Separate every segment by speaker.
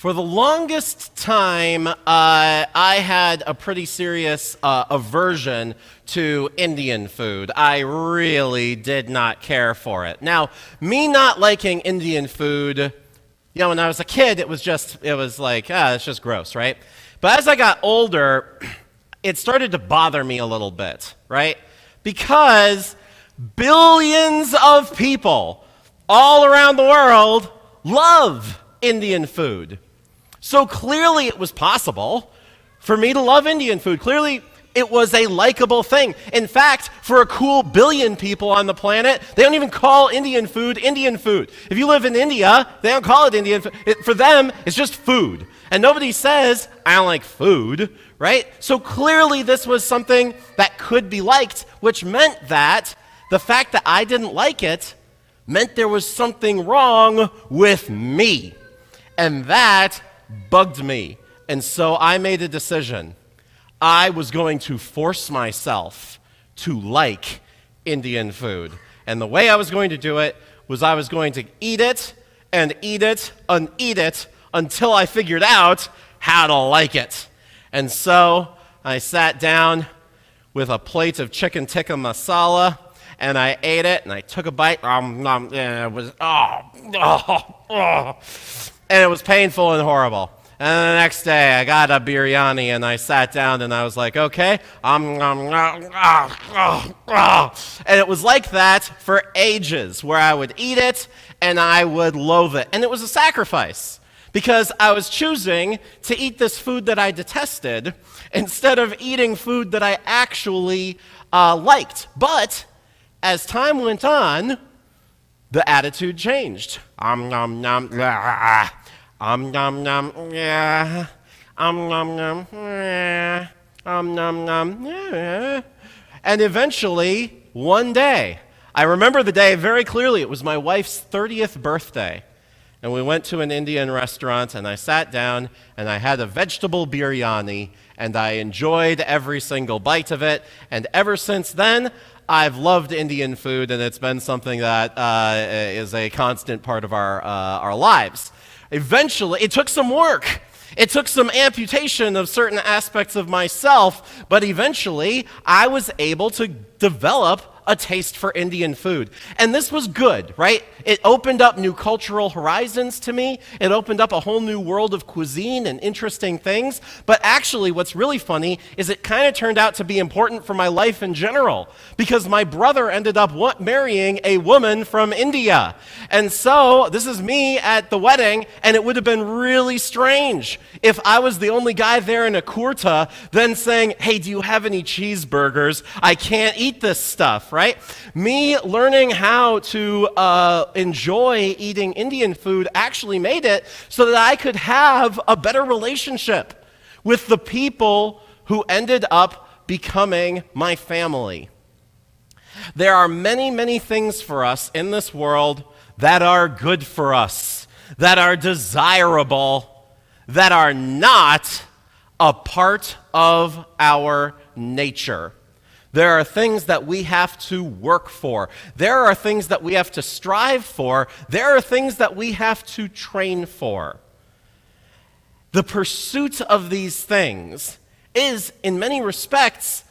Speaker 1: For the longest time, uh, I had a pretty serious uh, aversion to Indian food. I really did not care for it. Now, me not liking Indian food, you know, when I was a kid, it was just, it was like, ah, it's just gross, right? But as I got older, it started to bother me a little bit, right? Because billions of people all around the world love Indian food. So clearly it was possible for me to love Indian food. Clearly it was a likable thing. In fact, for a cool billion people on the planet, they don't even call Indian food Indian food. If you live in India, they don't call it Indian food. For them, it's just food. And nobody says, I don't like food, right? So clearly this was something that could be liked, which meant that the fact that I didn't like it meant there was something wrong with me. And that bugged me. And so I made a decision. I was going to force myself to like Indian food. And the way I was going to do it was I was going to eat it and eat it and eat it until I figured out how to like it. And so I sat down with a plate of chicken tikka masala and I ate it and I took a bite um, um, and it was oh, oh, oh, and it was painful and horrible. And the next day, I got a biryani and I sat down and I was like, okay, um, um, uh, uh, uh, and it was like that for ages, where I would eat it and I would loathe it. And it was a sacrifice because I was choosing to eat this food that I detested instead of eating food that I actually uh, liked. But as time went on, the attitude changed. Um, nom, nom, ah, um nom nom yeah. Um nom nom yeah. Um nom nom yeah. And eventually, one day, I remember the day very clearly. It was my wife's 30th birthday. And we went to an Indian restaurant, and I sat down and I had a vegetable biryani, and I enjoyed every single bite of it. And ever since then, I've loved Indian food, and it's been something that uh, is a constant part of our, uh, our lives. Eventually, it took some work. It took some amputation of certain aspects of myself, but eventually I was able to develop a taste for Indian food. And this was good, right? It opened up new cultural horizons to me. It opened up a whole new world of cuisine and interesting things. But actually, what's really funny is it kind of turned out to be important for my life in general because my brother ended up marrying a woman from India. And so, this is me at the wedding, and it would have been really strange if I was the only guy there in a kurta, then saying, Hey, do you have any cheeseburgers? I can't eat this stuff, right? Me learning how to uh, enjoy eating Indian food actually made it so that I could have a better relationship with the people who ended up becoming my family. There are many, many things for us in this world that are good for us, that are desirable, that are not a part of our nature. There are things that we have to work for. There are things that we have to strive for. There are things that we have to train for. The pursuit of these things is, in many respects,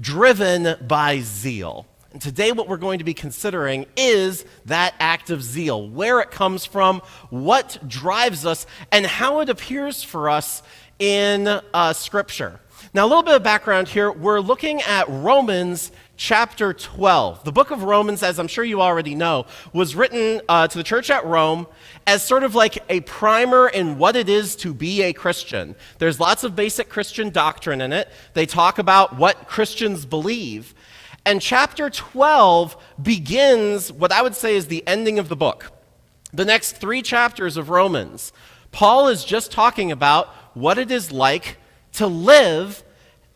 Speaker 1: driven by zeal. And today, what we're going to be considering is that act of zeal, where it comes from, what drives us, and how it appears for us in uh, Scripture. Now, a little bit of background here. We're looking at Romans chapter 12. The book of Romans, as I'm sure you already know, was written uh, to the church at Rome as sort of like a primer in what it is to be a Christian. There's lots of basic Christian doctrine in it. They talk about what Christians believe. And chapter 12 begins what I would say is the ending of the book. The next three chapters of Romans, Paul is just talking about what it is like to live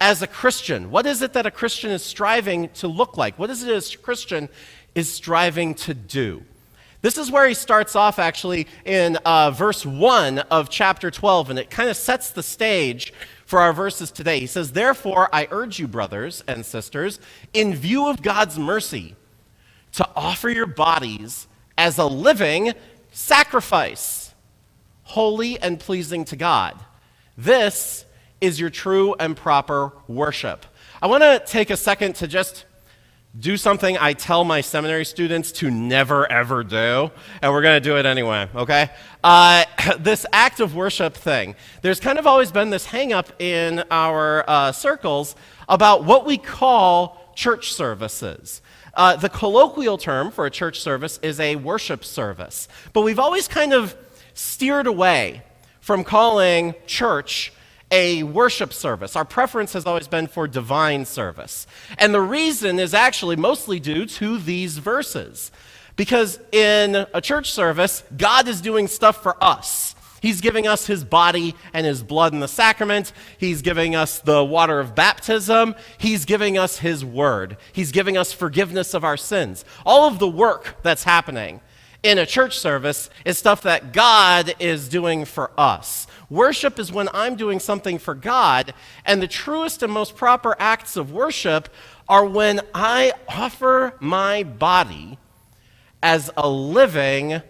Speaker 1: as a Christian? What is it that a Christian is striving to look like? What is it as a Christian is striving to do? This is where he starts off actually in uh, verse 1 of chapter 12, and it kind of sets the stage for our verses today. He says, Therefore, I urge you, brothers and sisters, in view of God's mercy, to offer your bodies as a living sacrifice holy and pleasing to God. This is your true and proper worship. I want to take a second to just do something I tell my seminary students to never ever do, and we're going to do it anyway, okay? Uh, this act of worship thing, there's kind of always been this hang up in our uh, circles about what we call church services. Uh, the colloquial term for a church service is a worship service, but we've always kind of steered away from calling church a worship service. Our preference has always been for divine service. And the reason is actually mostly due to these verses. Because in a church service, God is doing stuff for us. He's giving us his body and his blood in the sacrament. He's giving us the water of baptism. He's giving us his word. He's giving us forgiveness of our sins. All of the work that's happening in a church service is stuff that God is doing for us. Worship is when I'm doing something for God, and the truest and most proper acts of worship are when I offer my body as a living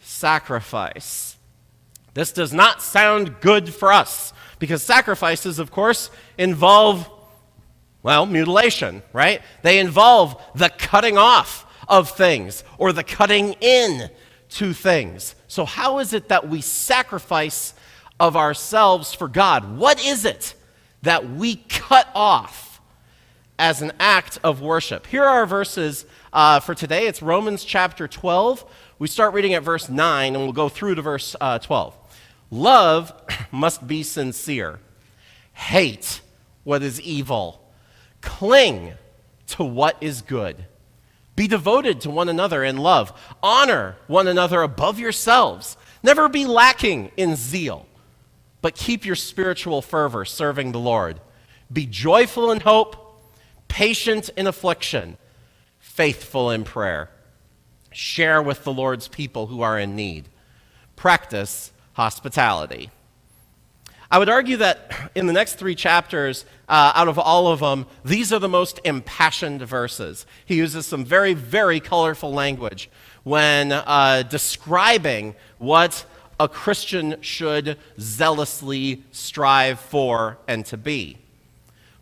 Speaker 1: sacrifice. This does not sound good for us because sacrifices, of course, involve, well, mutilation, right? They involve the cutting off of things or the cutting in to things. So, how is it that we sacrifice of ourselves for God? What is it that we cut off as an act of worship? Here are our verses uh, for today. It's Romans chapter 12. We start reading at verse 9 and we'll go through to verse uh, 12. Love must be sincere, hate what is evil, cling to what is good be devoted to one another in love. Honor one another above yourselves. Never be lacking in zeal, but keep your spiritual fervor serving the Lord. Be joyful in hope, patient in affliction, faithful in prayer. Share with the Lord's people who are in need. Practice hospitality. I would argue that in the next three chapters, uh, out of all of them, these are the most impassioned verses. He uses some very, very colorful language when uh, describing what a Christian should zealously strive for and to be.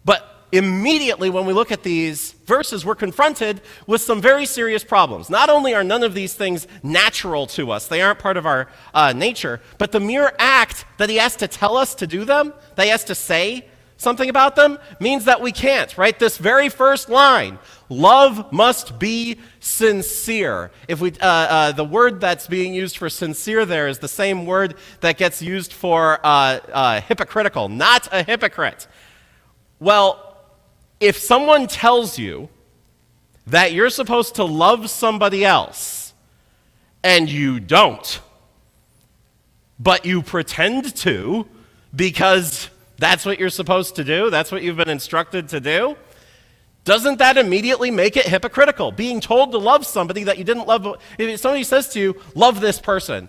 Speaker 1: But immediately when we look at these verses, we're confronted with some very serious problems. Not only are none of these things natural to us, they aren't part of our uh, nature, but the mere act that he has to tell us to do them, that he has to say something about them, means that we can't, right? This very first line love must be sincere. If we, uh, uh, the word that's being used for sincere there is the same word that gets used for uh, uh, hypocritical, not a hypocrite. Well, if someone tells you that you're supposed to love somebody else and you don't, but you pretend to because that's what you're supposed to do, that's what you've been instructed to do, doesn't that immediately make it hypocritical? Being told to love somebody that you didn't love, if somebody says to you, love this person,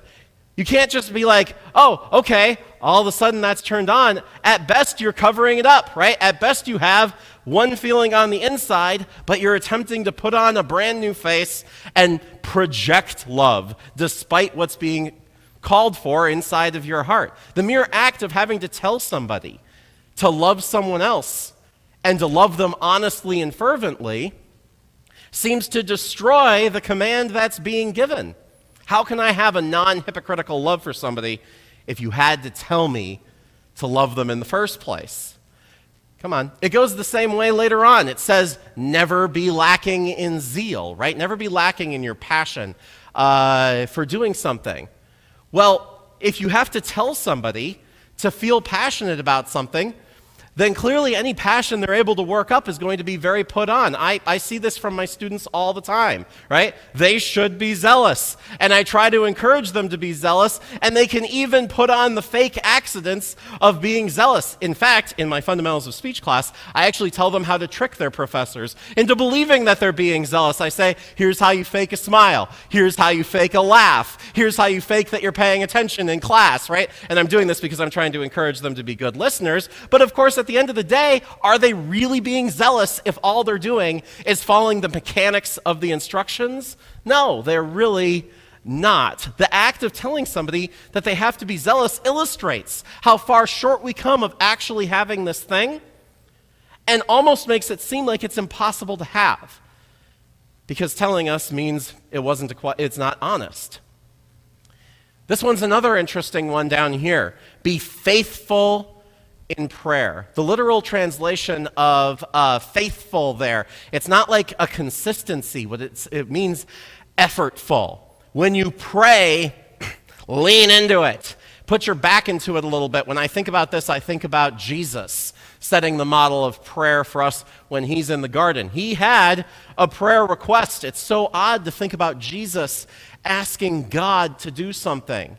Speaker 1: you can't just be like, oh, okay, all of a sudden that's turned on. At best, you're covering it up, right? At best, you have one feeling on the inside, but you're attempting to put on a brand new face and project love despite what's being called for inside of your heart. The mere act of having to tell somebody to love someone else and to love them honestly and fervently seems to destroy the command that's being given. How can I have a non hypocritical love for somebody if you had to tell me to love them in the first place? Come on. It goes the same way later on. It says, never be lacking in zeal, right? Never be lacking in your passion uh, for doing something. Well, if you have to tell somebody to feel passionate about something, then clearly any passion they're able to work up is going to be very put on. I, I see this from my students all the time, right? They should be zealous. And I try to encourage them to be zealous, and they can even put on the fake accidents of being zealous. In fact, in my Fundamentals of Speech class, I actually tell them how to trick their professors into believing that they're being zealous. I say, here's how you fake a smile, here's how you fake a laugh, here's how you fake that you're paying attention in class, right? And I'm doing this because I'm trying to encourage them to be good listeners. But of course, at the end of the day, are they really being zealous if all they're doing is following the mechanics of the instructions? No, they're really not. The act of telling somebody that they have to be zealous illustrates how far short we come of actually having this thing and almost makes it seem like it's impossible to have because telling us means it wasn't a, it's not honest. This one's another interesting one down here. Be faithful in prayer. The literal translation of uh, faithful there, it's not like a consistency. What it means effortful. When you pray, lean into it. Put your back into it a little bit. When I think about this, I think about Jesus setting the model of prayer for us when he's in the garden. He had a prayer request. It's so odd to think about Jesus asking God to do something.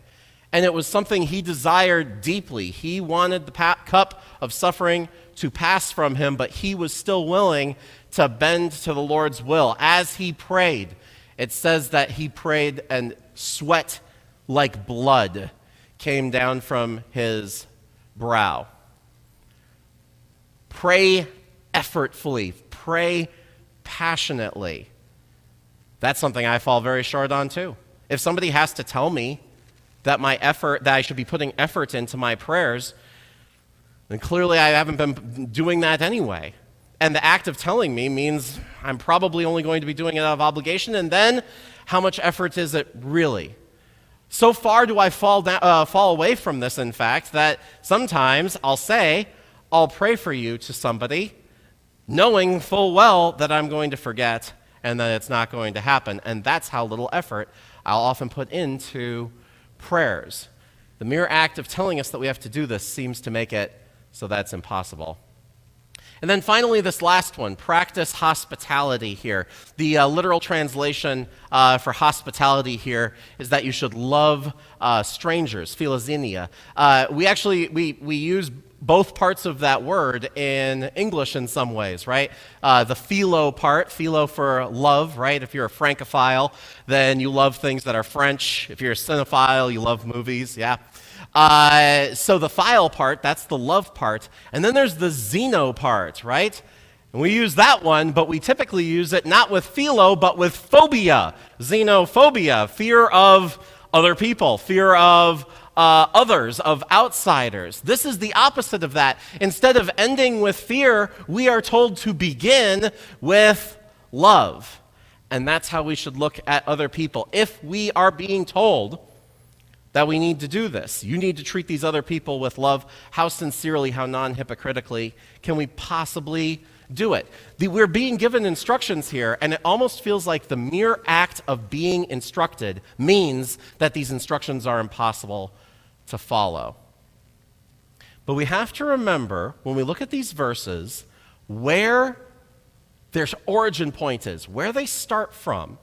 Speaker 1: And it was something he desired deeply. He wanted the cup of suffering to pass from him, but he was still willing to bend to the Lord's will. As he prayed, it says that he prayed and sweat like blood came down from his brow. Pray effortfully, pray passionately. That's something I fall very short on too. If somebody has to tell me that my effort that I should be putting effort into my prayers, then clearly I haven't been doing that anyway. And the act of telling me means I'm probably only going to be doing it out of obligation. And then, how much effort is it really? So far do I fall, down, uh, fall away from this, in fact, that sometimes I'll say, I'll pray for you to somebody, knowing full well that I'm going to forget and that it's not going to happen. And that's how little effort I'll often put into prayers. The mere act of telling us that we have to do this seems to make it so that's impossible. And then finally, this last one practice hospitality here. The uh, literal translation uh, for hospitality here is that you should love uh, strangers, philoxenia. Uh, we actually we, we use both parts of that word in English in some ways, right? Uh, the philo part, philo for love, right? If you're a francophile, then you love things that are French. If you're a cinephile, you love movies, yeah. Uh, so the phile part, that's the love part. And then there's the xeno part, right? And we use that one, but we typically use it not with philo, but with phobia. Xenophobia, fear of other people, fear of uh, others, of outsiders. This is the opposite of that. Instead of ending with fear, we are told to begin with love. And that's how we should look at other people. If we are being told, that we need to do this. You need to treat these other people with love. How sincerely, how non hypocritically can we possibly do it? The, we're being given instructions here, and it almost feels like the mere act of being instructed means that these instructions are impossible to follow. But we have to remember when we look at these verses where their origin point is, where they start from.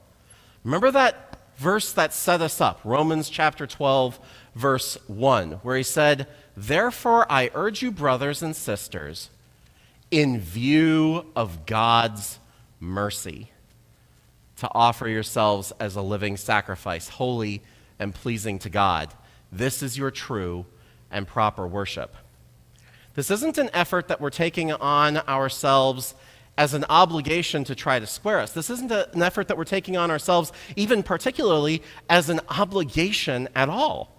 Speaker 1: Remember that verse that set us up, Romans chapter 12, verse 1, where he said, Therefore I urge you, brothers and sisters, in view of God's mercy, to offer yourselves as a living sacrifice, holy and pleasing to God. This is your true and proper worship. This isn't an effort that we're taking on ourselves as an obligation to try to square us. This isn't a, an effort that we're taking on ourselves, even particularly as an obligation at all.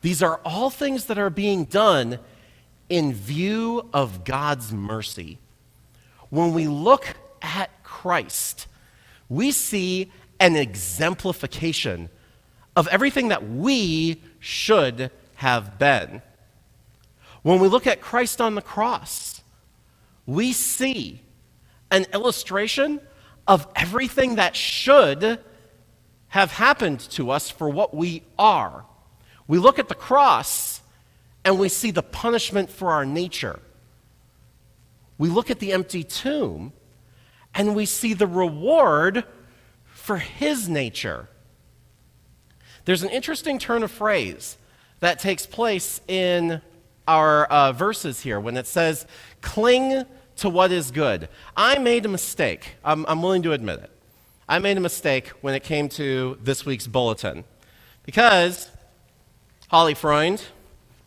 Speaker 1: These are all things that are being done in view of God's mercy. When we look at Christ, we see an exemplification of everything that we should have been. When we look at Christ on the cross, we see an illustration of everything that should have happened to us for what we are. We look at the cross and we see the punishment for our nature. We look at the empty tomb and we see the reward for his nature. There's an interesting turn of phrase that takes place in our uh, verses here when it says, cling to what is good. I made a mistake. I'm, I'm willing to admit it. I made a mistake when it came to this week's bulletin because Holly Freund,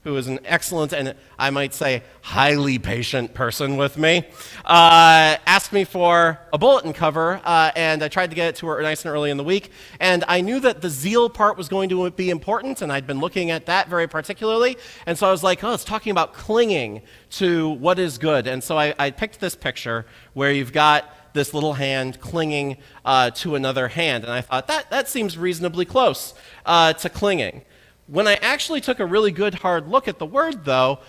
Speaker 1: who is an excellent and I might say highly patient person with me, uh, asked me for a bulletin cover, uh, and I tried to get it to her nice and early in the week. And I knew that the zeal part was going to be important, and I'd been looking at that very particularly. And so I was like, oh, it's talking about clinging to what is good. And so I, I picked this picture where you've got this little hand clinging uh, to another hand. And I thought, that, that seems reasonably close uh, to clinging. When I actually took a really good hard look at the word, though,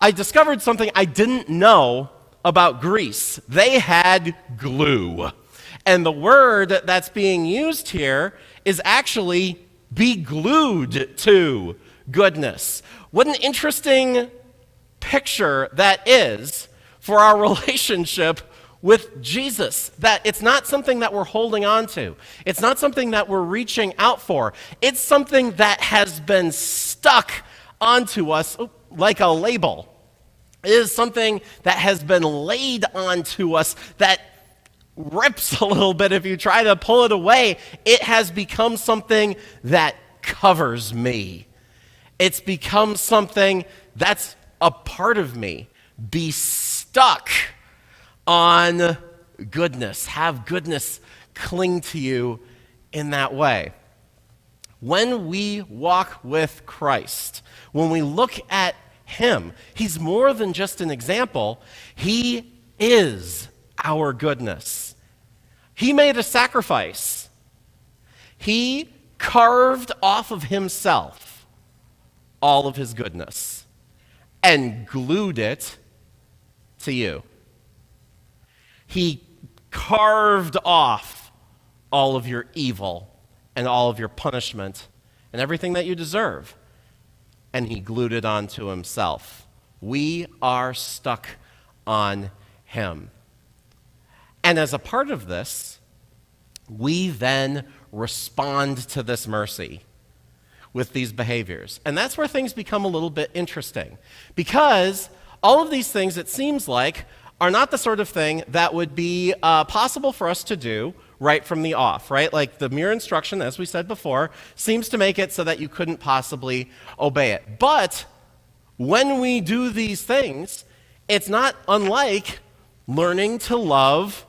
Speaker 1: I discovered something I didn't know about Greece. They had glue. And the word that's being used here is actually be glued to goodness. What an interesting picture that is for our relationship with Jesus. That it's not something that we're holding on to, it's not something that we're reaching out for. It's something that has been stuck onto us oh, like a label. It is something that has been laid onto us that rips a little bit if you try to pull it away. It has become something that covers me. It's become something that's a part of me. Be stuck on goodness. Have goodness cling to you in that way. When we walk with Christ, when we look at Him, He's more than just an example, He is our goodness. He made a sacrifice. He carved off of Himself all of His goodness and glued it to you. He carved off all of your evil and all of your punishment and everything that you deserve, and he glued it onto himself. We are stuck on him. And as a part of this, we then respond to this mercy with these behaviors. And that's where things become a little bit interesting. Because all of these things, it seems like, are not the sort of thing that would be uh, possible for us to do right from the off, right? Like the mere instruction, as we said before, seems to make it so that you couldn't possibly obey it. But when we do these things, it's not unlike learning to love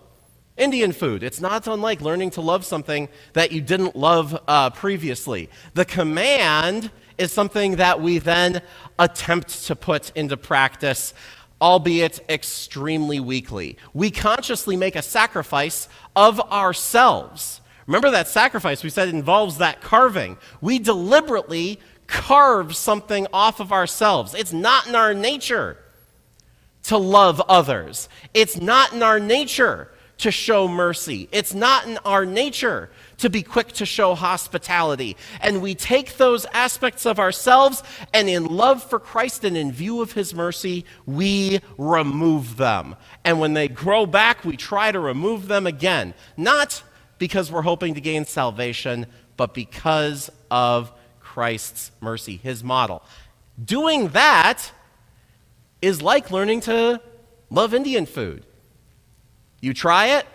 Speaker 1: Indian food. It's not unlike learning to love something that you didn't love uh, previously. The command is something that we then attempt to put into practice albeit extremely weakly. We consciously make a sacrifice of ourselves. Remember that sacrifice we said involves that carving. We deliberately carve something off of ourselves. It's not in our nature to love others, it's not in our nature to show mercy, it's not in our nature to be quick to show hospitality. And we take those aspects of ourselves, and in love for Christ and in view of his mercy, we remove them. And when they grow back, we try to remove them again. Not because we're hoping to gain salvation, but because of Christ's mercy, his model. Doing that is like learning to love Indian food. You try it,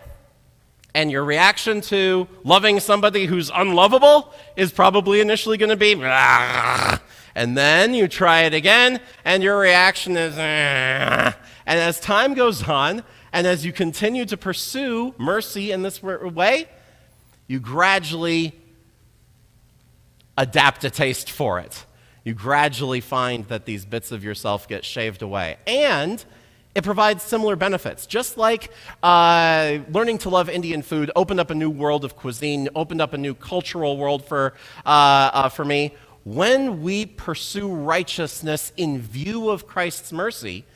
Speaker 1: and your reaction to loving somebody who's unlovable is probably initially going to be, ah, and then you try it again, and your reaction is, ah, and as time goes on, and as you continue to pursue mercy in this way, you gradually adapt a taste for it. You gradually find that these bits of yourself get shaved away. And it provides similar benefits. Just like uh, learning to love Indian food opened up a new world of cuisine, opened up a new cultural world for, uh, uh, for me, when we pursue righteousness in view of Christ's mercy,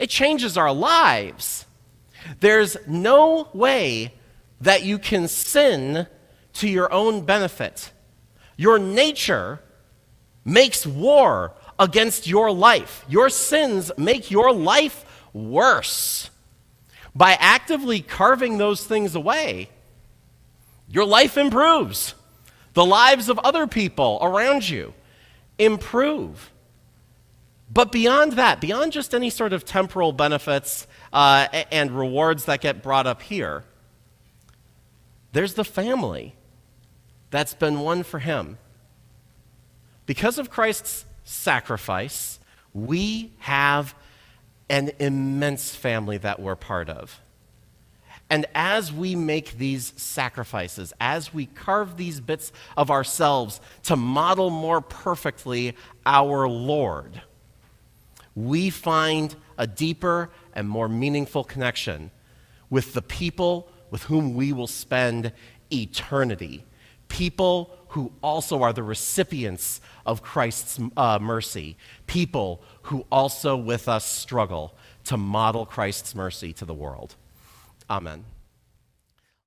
Speaker 1: it changes our lives. There's no way that you can sin to your own benefit. Your nature makes war against your life. Your sins make your life worse. By actively carving those things away, your life improves. The lives of other people around you improve. But beyond that, beyond just any sort of temporal benefits uh, and rewards that get brought up here, there's the family that's been won for him. Because of Christ's sacrifice, we have an immense family that we're part of. And as we make these sacrifices, as we carve these bits of ourselves to model more perfectly our Lord, we find a deeper and more meaningful connection with the people with whom we will spend eternity. People who also are the recipients of Christ's uh, mercy. People who also with us struggle to model Christ's mercy to the world. Amen.